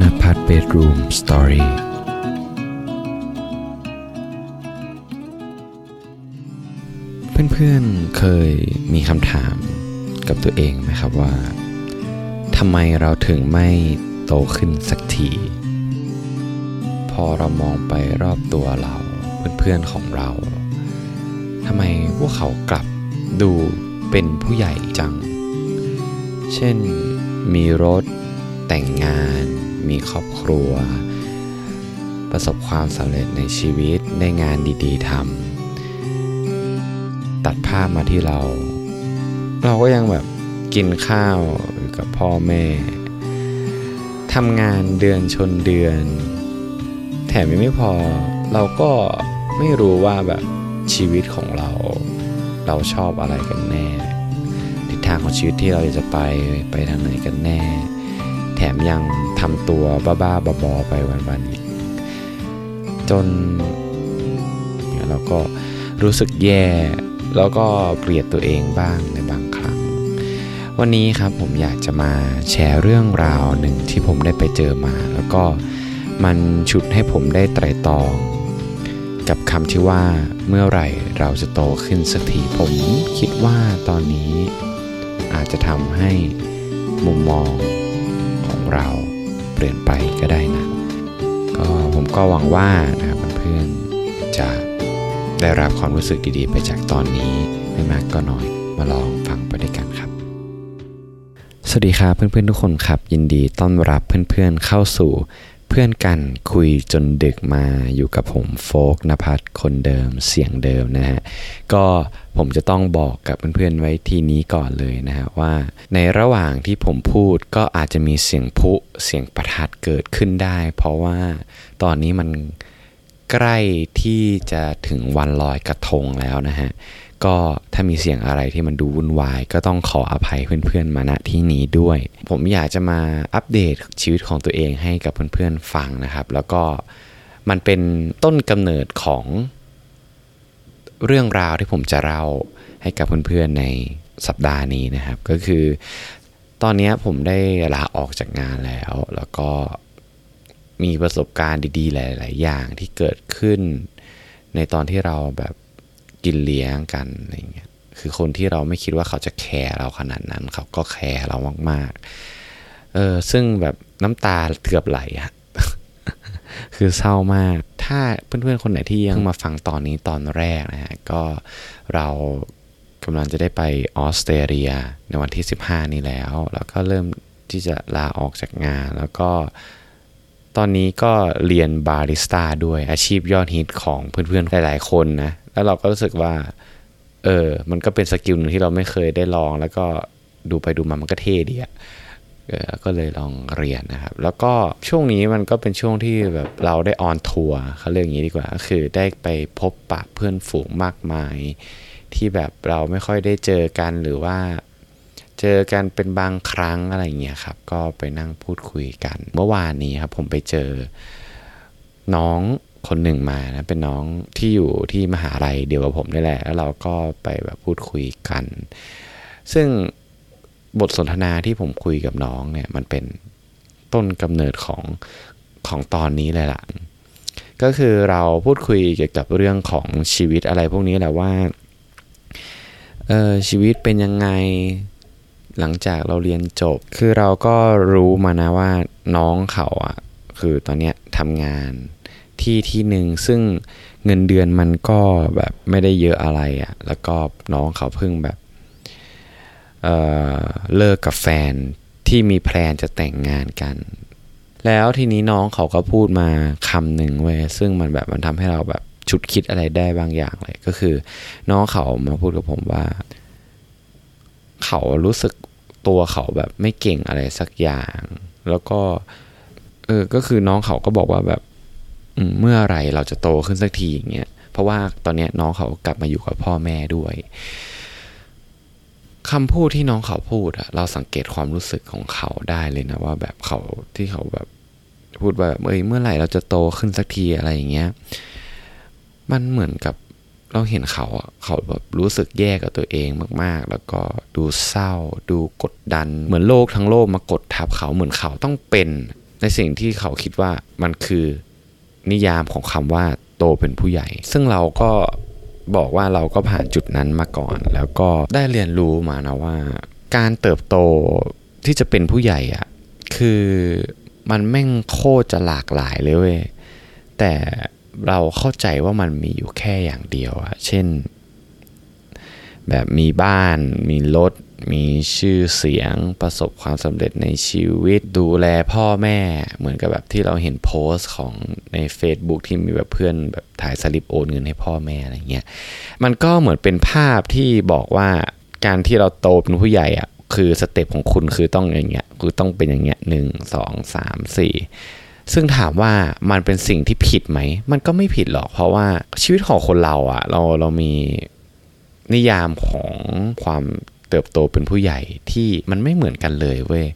นภัทรเบดรูมสตอรี่เพื่อนๆเคยมีคำถามกับตัวเองไหมครับว่าทำไมเราถึงไม่โตขึ้นสักที พอเรามองไปรอบตัวเราเพื่อนๆของเราทำไมพวกเขากลับดูเป็นผู้ใหญ่จัง เช่นมีรถ แต่งงาน มีครอบครัว ประสบความสำเร็จในชีวิตได้งานดีๆทำตัดภาพมาที่เรา เราก็ยังแบบกินข้าวกับพ่อแม่ทำงานเดือนชนเดือน แถมยังไม่พอ เราก็ไม่รู้ว่าแบบชีวิตของเรา เราชอบอะไรกันแน่ทิศทางของชีวิตที่เราจะไปไปทางไหนกันแน่ มยังทำตัวบ้าๆบอๆไปวันๆอีกจนเราก็รู้สึกแย่ แล้วก็เกลียดตัวเองบ้างในบางครั้ง วันนี้ครับผมอยากจะมาแชร์เรื่องราวหนึ่งที่ผมได้ไปเจอมา แล้วก็มันฉุดให้ผมได้ไตรตรอง กับคำที่ว่าเมื่อไหร่เราจะโตขึ้นสักทีผมคิดว่าตอนนี้อาจจะทำให้มุมมอง ของเราเปลี่ยนไปก็ได้นะก็ผมก็หวังว่านะครับเพื่อนๆจะได้รับความรู้สึกดีๆ ไปจากตอนนี้ไม่มากก็น้อยมาลองฟังไปด้วยกันครับ สวัสดีครับเพื่อนๆทุกคนครับ ยินดีต้อนรับเพื่อนๆเข้าสู่ พื่อนกันคุยจนดึกมาอยู่กับผมโฟกนภัทรคนเดิมเสียงเดิมนะฮะ ก็ผมจะต้องบอกกับเพื่อนๆไว้ทีนี้ก่อนเลยนะฮะว่า ในระหว่างที่ผมพูดก็อาจจะมีเสียงพุเสียงประทัดเกิดขึ้นได้ เพราะว่าตอนนี้มันใกล้ที่จะถึงวันลอยกระทงแล้วนะฮะ ก็ถ้ามีเสียงอะไรที่มันดูวุ่นวาย ก็ต้องขออภัยเพื่อนๆมาณที่นี้ด้วย ผมอยากจะมาอัปเดตชีวิตของตัวเองให้กับเพื่อนๆฟังนะครับ แล้วก็มันเป็นต้นกำเนิดของเรื่องราวที่ผมจะเล่าให้กับเพื่อนๆในสัปดาห์นี้นะครับ ก็คือตอนนี้ผมได้ลาออกจากงานแล้ว แล้วก็มีประสบการณ์ดีๆ หลาย ๆ อย่างที่เกิดขึ้นในตอนที่เราแบบ กินเลี้ยงกันอะไรเงี้ยคือคนที่เราไม่คิดว่าเขาจะแคร์เราขนาดนั้น เขาก็แคร์เรามากๆเออซึ่งแบบน้ำตาเกือบไหลอะคือเศร้ามาก ถ้าเพื่อนๆคนไหนที่ยังมาฟังตอนนี้ตอนแรกนะฮะ ก็เรากำลังจะได้ไปออสเตรเลียในวันที่ 15 นี้แล้ว แล้วก็เริ่มที่จะลาออกจากงาน แล้วก็ตอนนี้ก็เรียนบาริสต้าด้วยอาชีพยอดฮิตของเพื่อนๆหลายๆคนนะ แล้วเราก็รู้สึกว่า เออ มันก็เป็น skill หนึ่งที่เราไม่เคยได้ลอง แล้วก็ดูไปดูมามันก็เท่ดีอะเออก็เลยลองเรียนนะครับ แล้วก็ช่วงนี้มันก็เป็นช่วงที่แบบเราได้ on tour เขาเรียกอย่างนี้ดีกว่า ก็คือได้ไปพบปะเพื่อนฝูงมากมาย ที่แบบเราไม่ค่อยได้เจอกันหรือว่าเจอกันเป็นบางครั้งอะไรเงี้ยครับ ก็ไปนั่งพูดคุยกัน เมื่อวานนี้ครับผมไปเจอน้อง คนหนึ่งมานะเป็นน้องที่อยู่ที่มหาลัยเดียวกับผมนี่แหละ แล้วเราก็ไปแบบพูดคุยกัน ซึ่งบทสนทนาที่ผมคุยกับน้องเนี่ยมันเป็นต้นกำเนิดของของตอนนี้เลยล่ะก็คือเราพูดคุยเกี่ยวกับเรื่องของชีวิตอะไรพวกนี้แหละว่าเออชีวิตเป็นยังไงหลังจากเราเรียนจบ คือเราก็รู้มานะว่าน้องเขาอะคือตอนเนี้ยทำงาน ที่ที่หนึ่งซึ่งเงินเดือนมันก็แบบไม่ได้เยอะอะไรอะแล้วก็น้องเขาเพิ่งแบบเเลิกกับแฟนที่มีแพลนจะแต่งงานกัน แล้วทีนี้น้องเขาก็พูดมาคำหนึ่งเว้ยซึ่งมันแบบมันทำให้เราแบบชุดคิดอะไรได้บางอย่างเลย ก็คือ น้องเขามาพูดกับผมว่า เขารู้สึกตัวเขาแบบไม่เก่งอะไรสักอย่าง แล้วก็เออก็คือน้องเขาก็บอกว่าแบบ เมื่อไรเราจะโตขึ้นสักทีอย่างเงี้ยเพราะว่าตอนนี้น้องเขากลับมาอยู่กับพ่อแม่ด้วยคำพูดที่น้องเขาพูดอะเราสังเกตความรู้สึกของเขาได้เลยนะว่าแบบเขาที่เขาแบบพูดแบบเอ้ยเมื่อไหร่เราจะโตขึ้นสักทีอะไรอย่างเงี้ย มันเหมือนกับเราเห็นเขาอะเขาแบบรู้สึกแย่กับตัวเองมาก ๆ แล้วก็ดูเศร้า ดูกดดัน เหมือนโลกทั้งโลกมากดทับเขาเหมือนเขาต้องเป็น ในสิ่งที่เขาคิดว่ามันคือ นิยามของคำว่าโตเป็นผู้ใหญ่ ซึ่งเราก็บอกว่าเราก็ผ่านจุดนั้นมาก่อน แล้วก็ได้เรียนรู้มานะว่า การเติบโตที่จะเป็นผู้ใหญ่อะคือมันแม่งโคตรจะหลากหลายเลยเว้ยแต่เราเข้าใจว่ามันมีอยู่แค่อย่างเดียวอะเช่น แบบมีบ้านมีรถ มีชื่อเสียงประสบความสำเร็จในชีวิต ดูแลพ่อแม่เหมือนกับแบบที่เราเห็นโพสต์ของใน Facebook ที่มีแบบเพื่อนแบบถ่ายสลิปโอนเงินให้พ่อแม่อะไรเงี้ยมันก็เหมือนเป็นภาพที่บอกว่าการที่เราโตเป็นผู้ใหญ่อะคือสเต็ปของคุณคือต้องอย่างเงี้ยคือต้องเป็นอย่างเงี้ยหนึ่งสองสามสี่ซึ่งถามว่ามันเป็นสิ่งที่ผิดไหม มันก็ไม่ผิดหรอก เพราะว่าชีวิตของคนเราอะเราเรามีนิยามของความ เติบโตเป็นผู้ใหญ่ที่มันไม่เหมือนกันเลยเว้ย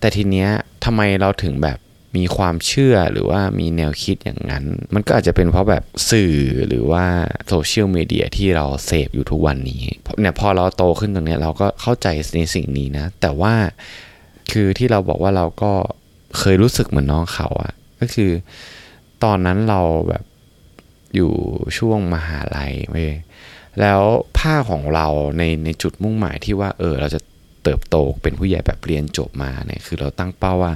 แต่ทีเนี้ยทำไมเราถึงแบบมีความเชื่อหรือว่ามีแนวคิดอย่างนั้น มันก็อาจจะเป็นเพราะแบบสื่อหรือว่าโซเชียลมีเดียที่เราเสพอยู่ทุกวันนี้เนี่ยพอเราโตขึ้นตรงนี้เราก็เข้าใจในสิ่งนี้นะ แต่ว่าคือที่เราบอกว่าเราก็เคยรู้สึกเหมือนน้องเขาอะก็คือ ตอนนั้นเราแบบอยู่ช่วงมหาลัยเว้ย แล้วภาของเราในในจุดมุ่งหมายที่ว่าเออเราจะเติบโตเป็นผู้ใหญ่แบบเรียนจบมาเนี่ยคือเราตั้งเป้าว่า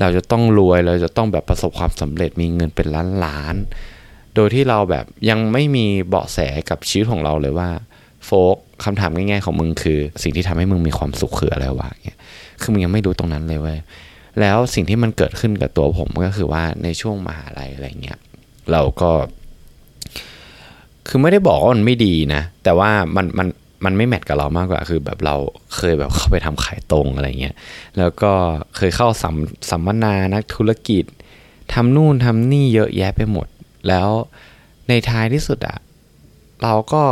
เราจะต้องรวยเราจะต้องแบบประสบความสำเร็จมีเงินเป็นล้านล้าน โดยที่เราแบบยังไม่มีเบาะแสกับชีวิตของเราเลยว่า โฟกคำถามง่ายๆของมึงคือ สิ่งที่ทำให้มึงมีความสุขคืออะไรวะเนี่ยคือมึงยังไม่รู้ตรงนั้นเลยเว้ยแล้วสิ่งที่มันเกิดขึ้นกับตัวผมก็คือว่าในช่วงมหาลัยอะไรเงี้ยเราก็ คือไม่ได้บอกว่ามันไม่ดีนะ แต่ว่ามันมันมันไม่แมทกับเรามากกว่าคือแบบเราเคยแบบเข้าไปทำขายตรงอะไรเงี้ยแล้วก็เคยเข้าสัมสัมมนานักธุรกิจทำนู่นทำนี่เยอะแยะไปหมด แล้วในท้ายที่สุดอะเราก็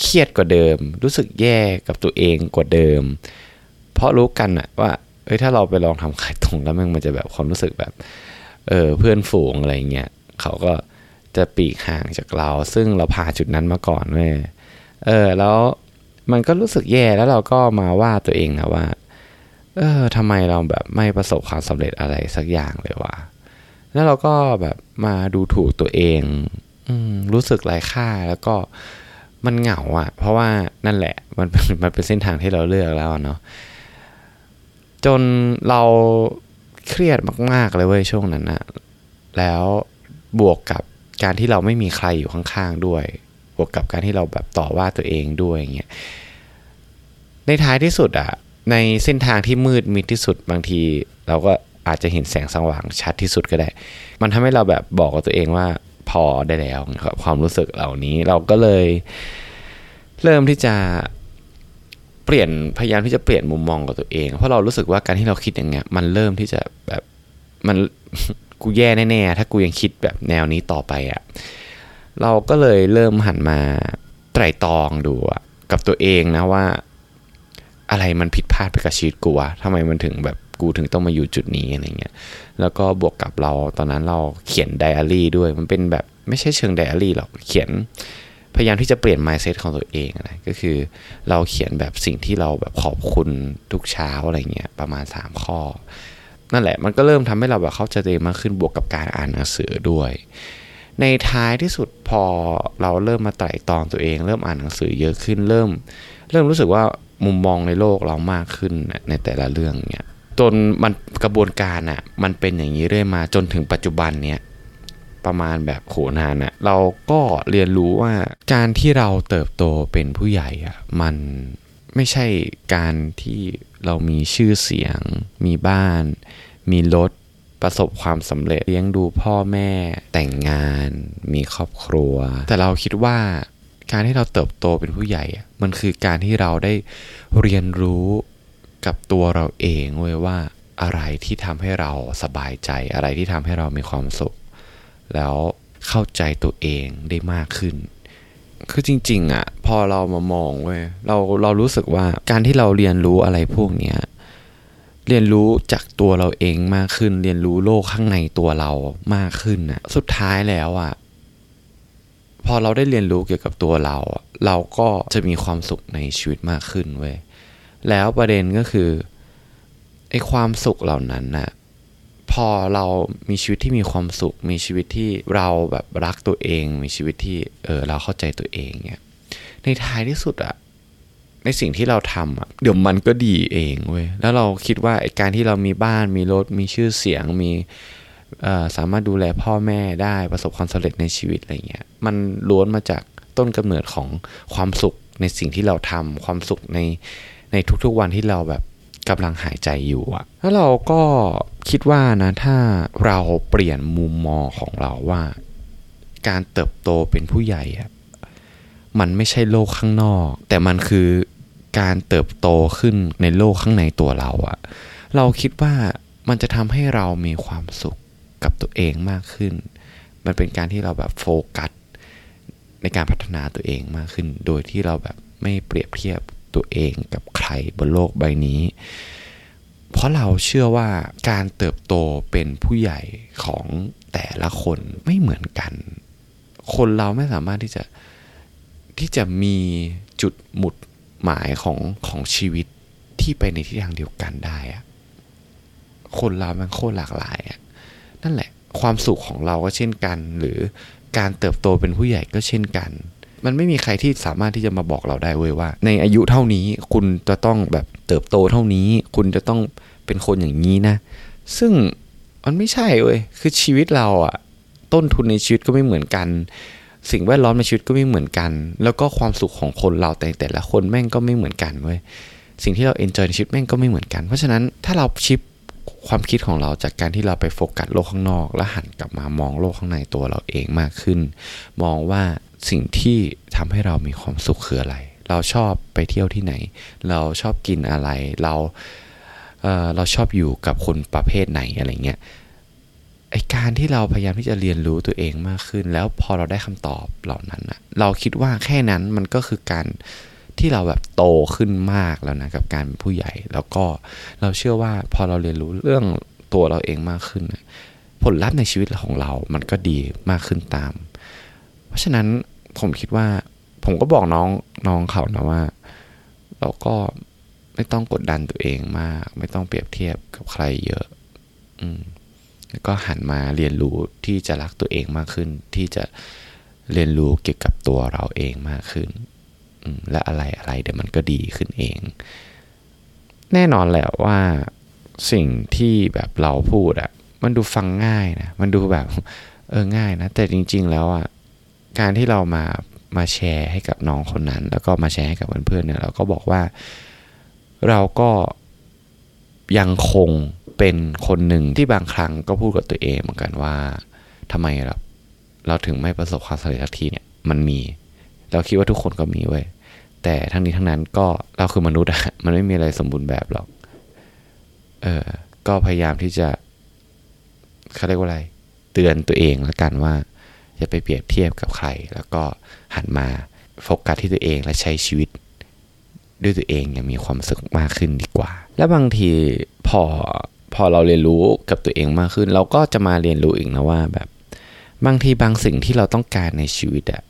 เครียดกว่าเดิม รู้สึกแย่กับตัวเองกว่าเดิม เพราะรู้กันอะว่าเอ้ยถ้าเราไปลองทำขายตรงแล้วมันมันจะแบบความรู้สึกแบบเออเพื่อนฝูงอะไรเงี้ยเขาก็ จะปีกห่างจากเรา ซึ่งเราผ่านจุดนั้นมาก่อนเว้ยเออ แล้วมันก็รู้สึกแย่แล้วเราก็มาว่าตัวเองนะว่า เออทำไมเราแบบไม่ประสบความสำเร็จอะไรสักอย่างเลยวะแล้วเราก็แบบมาดูถูกตัวเองอรู้สึกไร้ค่าแล้วก็มันเหงาอะ่ะ เพราะว่านั่นแหละมันมันเป็นเส้นทางที่เราเลือกแล้วเนาะจนเราเครียดมาก ๆ เลยเว้ยช่วงนั้นนะแล้วบวกกับ การที่เราไม่มีใครอยู่ข้างๆด้วยบวกกับการที่เราแบบต่อว่าตัวเองด้วยอย่างเงี้ยในท้ายที่สุดอะในเส้นทางที่มืดมิดที่สุดบางที เราก็อาจจะเห็นแสงสว่างชัดที่สุดก็ได้ มันทำให้เราแบบบอกกับตัวเองว่าพอได้แล้วครับความรู้สึกเหล่านี้เราก็เลย เริ่มที่จะเปลี่ยนพยายามที่จะเปลี่ยนมุมมองกับตัวเอง เพราะเรารู้สึกว่าการที่เราคิดอย่างเงี้ย มันเริ่มที่จะแบบมัน กูแย่แน่ๆ ถ้ากูยังคิดแบบแนวนี้ต่อไปอะ่ะเราก็เลยเริ่มหันมาไตร่ตรองดูกับตัวเองนะว่า อะไรมันผิดพลาดไปกับชีวิตกูวะทำไมมันถึงแบบกูถึงต้องมาอยู่จุดนี้อะไรเงี้ย แล้วก็บวกกับเราตอนนั้นเราเขียนไดอารี่ด้วย มันเป็นแบบไม่ใช่เชิงไดอารี่หรอก เขียนพยายามที่จะเปลี่ยน mindset ของตัวเองนะ ก็คือเราเขียนแบบสิ่งที่เราแบบขอบคุณทุกเช้าอะไรเงี้ยประมาณ 3 ข้อ นั่นแหละมันก็เริ่มทำให้เราแบบเข้าใจตัวเองมากขึ้นบวกกับการอ่านหนังสือด้วย ในท้ายที่สุดพอเราเริ่มมาไต่ตองตัวเอง เริ่มอ่านหนังสือเยอะขึ้นเริ่ม เริ่มรู้สึกว่ามุมมองในโลกเรามากขึ้นในแต่ละเรื่องเนี่ยจนมันกระบวนการอะ่ะมันเป็นอย่างนี้เรื่อยมาจนถึงปัจจุบันเนี่ยประมาณแบบโขนานอะเราก็เรียนรู้ว่าการที่เราเติบโตเป็นผู้ใหญ่อะมันไม่ใช่การที่ เรามีชื่อเสียง มีบ้าน มีรถประสบความสำเร็จเลี้ยงดูพ่อแม่ แต่งงาน มีครอบครัว แต่เราคิดว่าการที่เราเติบโตเป็นผู้ใหญ่ มันคือการที่เราได้เรียนรู้กับตัวเราเองเว้ยว่าอะไรที่ทำให้เราสบายใจ อะไรที่ทำให้เรามีความสุข แล้วเข้าใจตัวเองได้มากขึ้น คือจริง ๆอะพอเรามามองเว้ยเราเรารู้สึกว่าการที่เราเรียนรู้อะไรพวกเนี้ยเรียนรู้จากตัวเราเองมากขึ้น เรียนรู้โลกข้างในตัวเรามากขึ้นอะสุดท้ายแล้วอะพอเราได้เรียนรู้เกี่ยวกับตัวเรา เราก็จะมีความสุขในชีวิตมากขึ้นเว้ยแล้วประเด็นก็คือไอ้ความสุขเหล่านั้นน่ะ พอเรามีชีวิตที่มีความสุข มีชีวิตที่เราแบบรักตัวเอง มีชีวิตที่เออเราเข้าใจตัวเองเนี่ยในท้ายที่สุดอะในสิ่งที่เราทำอะเดี๋ยวมันก็ดีเองเว้ยแล้วเราคิดว่าการที่เรามีบ้านมีรถมีชื่อเสียงมีสามารถดูแลพ่อแม่ได้ประสบความสำเร็จในชีวิตอะไรเงี้ยมันล้วนมาจากต้นกำเนิดของความสุขในสิ่งที่เราทำความสุขในในทุกๆวันที่เราแบบ กำลังหายใจอยู่อะแล้วเราก็คิดว่านะถ้าเราเปลี่ยนมุมมองของเราว่า การเติบโตเป็นผู้ใหญ่อะมันไม่ใช่โลกข้างนอก แต่มันคือการเติบโตขึ้นในโลกข้างในตัวเราอะเราคิดว่ามันจะทำให้เรามีความสุขกับตัวเองมากขึ้น มันเป็นการที่เราแบบโฟกัสในการพัฒนาตัวเองมากขึ้น โดยที่เราแบบไม่เปรียบเทียบ ตัวเองกับใครบนโลกใบนี้ เพราะเราเชื่อว่าการเติบโตเป็นผู้ใหญ่ของแต่ละคนไม่เหมือนกัน คนเราไม่สามารถที่จะที่จะมีจุดหมุดหมายของของชีวิตที่ไปในทิศทางเดียวกันได้อะคนเรามันโคตรหลากหลายอะนั่นแหละ ความสุขของเราก็เช่นกัน หรือการเติบโตเป็นผู้ใหญ่ก็เช่นกัน มันไม่มีใครที่สามารถที่จะมาบอกเราได้เว้ยว่า ในอายุเท่านี้คุณจะต้องแบบเติบโตเท่านี้ คุณจะต้องเป็นคนอย่างนี้นะ ซึ่งมันไม่ใช่เว้ยคือชีวิตเราอะต้นทุนในชีวิตก็ไม่เหมือนกัน สิ่งแวดล้อมในชีวิตก็ไม่เหมือนกัน แล้วก็ความสุขของคนเราแต่แต่ละคนแม่งก็ไม่เหมือนกันเว้ยสิ่งที่เราเอนจอยในชีวิตแม่งก็ไม่เหมือนกัน เพราะฉะนั้นถ้าเราชิปความคิดของเราจากการที่เราไปโฟกัสโลกข้างนอก แล้วหันกลับมามองโลกข้างในตัวเราเองมากขึ้น มองว่า สิ่งที่ทำให้เรามีความสุขคืออะไร เราชอบไปเที่ยวที่ไหน เราชอบกินอะไร เราเเราชอบอยู่กับคนประเภทไหนอะไรเงี้ย ไอการที่เราพยายามที่จะเรียนรู้ตัวเองมากขึ้น แล้วพอเราได้คำตอบเหล่านั้นอะเราคิดว่าแค่นั้นมันก็คือการที่เราแบบโตขึ้นมากแล้วนะกับการเป็นผู้ใหญ่ แล้วก็เราเชื่อว่าพอเราเรียนรู้เรื่องตัวเราเองมากขึ้น ผลลัพธ์ในชีวิตของเรา มันก็ดีมากขึ้นตาม ราะฉะนั้นผมคิดว่า ผมก็บอกน้องน้องเขานะว่า เราก็ไม่ต้องกดดันตัวเองมาก ไม่ต้องเปรียบเทียบกับใครเยอะ อืมแล้วก็หันมาเรียนรู้ที่จะรักตัวเองมากขึ้น ที่จะเรียนรู้เกี่ยวกับตัวเราเองมากขึ้นและอะไรอะไรเดี๋ยวมันก็ดีขึ้นเอง แน่นอนแหละว่าสิ่งที่แบบเราพูดอะมันดูฟังง่ายนะ มันดูแบบเออง่ายนะ แต่จริง ๆ แล้วอะ การที่เรามามาแชร์ให้กับน้องคนนั้น แล้วก็มาแชร์ให้กับเพื่อนๆเนี่ยเราก็บอกว่าเราก็ยังคงเป็นคนหนึ่งที่บางครั้งก็พูดกับตัวเองเหมือนกันว่าทำไมเราเราถึงไม่ประสบความสำเร็จสักทีเนี่ยมันมี เราคิดว่าทุกคนก็มีเว้ยแต่ทั้งนี้ทั้งนั้นก็เราคือมนุษย์อะมันไม่มีอะไรสมบูรณ์แบบหรอกเออก็พยายามที่จะเขาเรียกว่าอะไร เตือนตัวเองแล้วกันว่า อย่าไปเปรียบเทียบกับใคร แล้วก็หันมาโฟกัสที่ตัวเองและใช้ชีวิต ด้วยตัวเองอย่างมีความสุขมากขึ้นดีกว่า และบางทีพอพอเราเรียนรู้กับตัวเองมากขึ้น เราก็จะมาเรียนรู้อีกนะว่าแบบ บางทีบางสิ่งที่เราต้องการในชีวิตอะ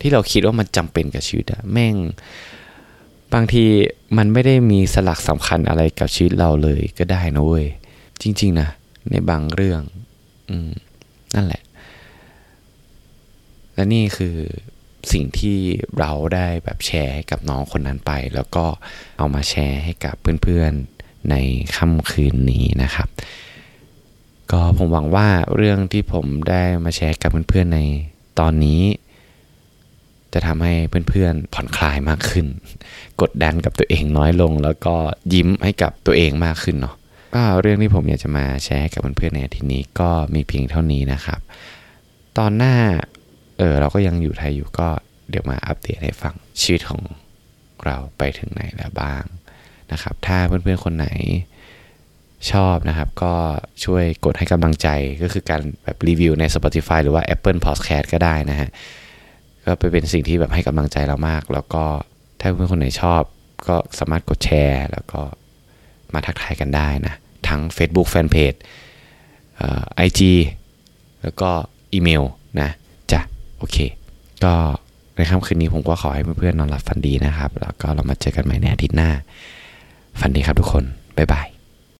ที่เราคิดว่ามันจำเป็นกับชีวิตอะแม่ง บางทีมันไม่ได้มีสลักสำคัญอะไรกับชีวิตเราเลยก็ได้นะเว้ยจริง ๆนะในบางเรื่อง อืมนั่นแหละ และนี่คือสิ่งที่เราได้แบบแชร์ให้กับน้องคนนั้นไป แล้วก็เอามาแชร์ให้กับเพื่อนๆในค่ำคืนนี้นะครับ ก็ผมหวังว่าเรื่องที่ผมได้มาแชร์กับเพื่อนๆในตอนนี้ จะทำให้เพื่อนๆผ่อนคลายมากขึ้น กดดันกับตัวเองน้อยลง แล้วก็ยิ้มให้กับตัวเองมากขึ้นเนาะก็เรื่องที่ผมอยากจะมาแชร์กับเพื่อนๆในทีนี้ก็มีเพียงเท่านี้นะครับ ตอนหน้า เออเราก็ยังอยู่ไทยอยู่ก็เดี๋ยวมาอัปเดตให้ฟังชีวิตของเราไปถึงไหนแล้วบ้างนะครับ ถ้าเพื่อนๆคนไหนชอบนะครับ ก็ช่วยกดให้กำลังใจก็คือการแบบรีวิวใน Spotify หรือว่า Apple Podcast ก็ได้นะฮะก็ไปเป็นสิ่งที่แบบให้กำลังใจเรามาก แล้วก็ถ้าเพื่อนคนไหนชอบ ก็สามารถกดแชร์ แล้วก็มาทักทายกันได้นะทั้ง Facebook Fanpage ไอจีแล้วก็อีเมลนะจ้ะ โอเค ก็ในค่ำคืนนี้ผมก็ขอให้เพื่อนๆนอนหลับฝันดีนะครับ แล้วก็เรามาเจอกันใหม่ในอาทิตย์หน้า ฝันดีครับทุกคน บ๊ายบาย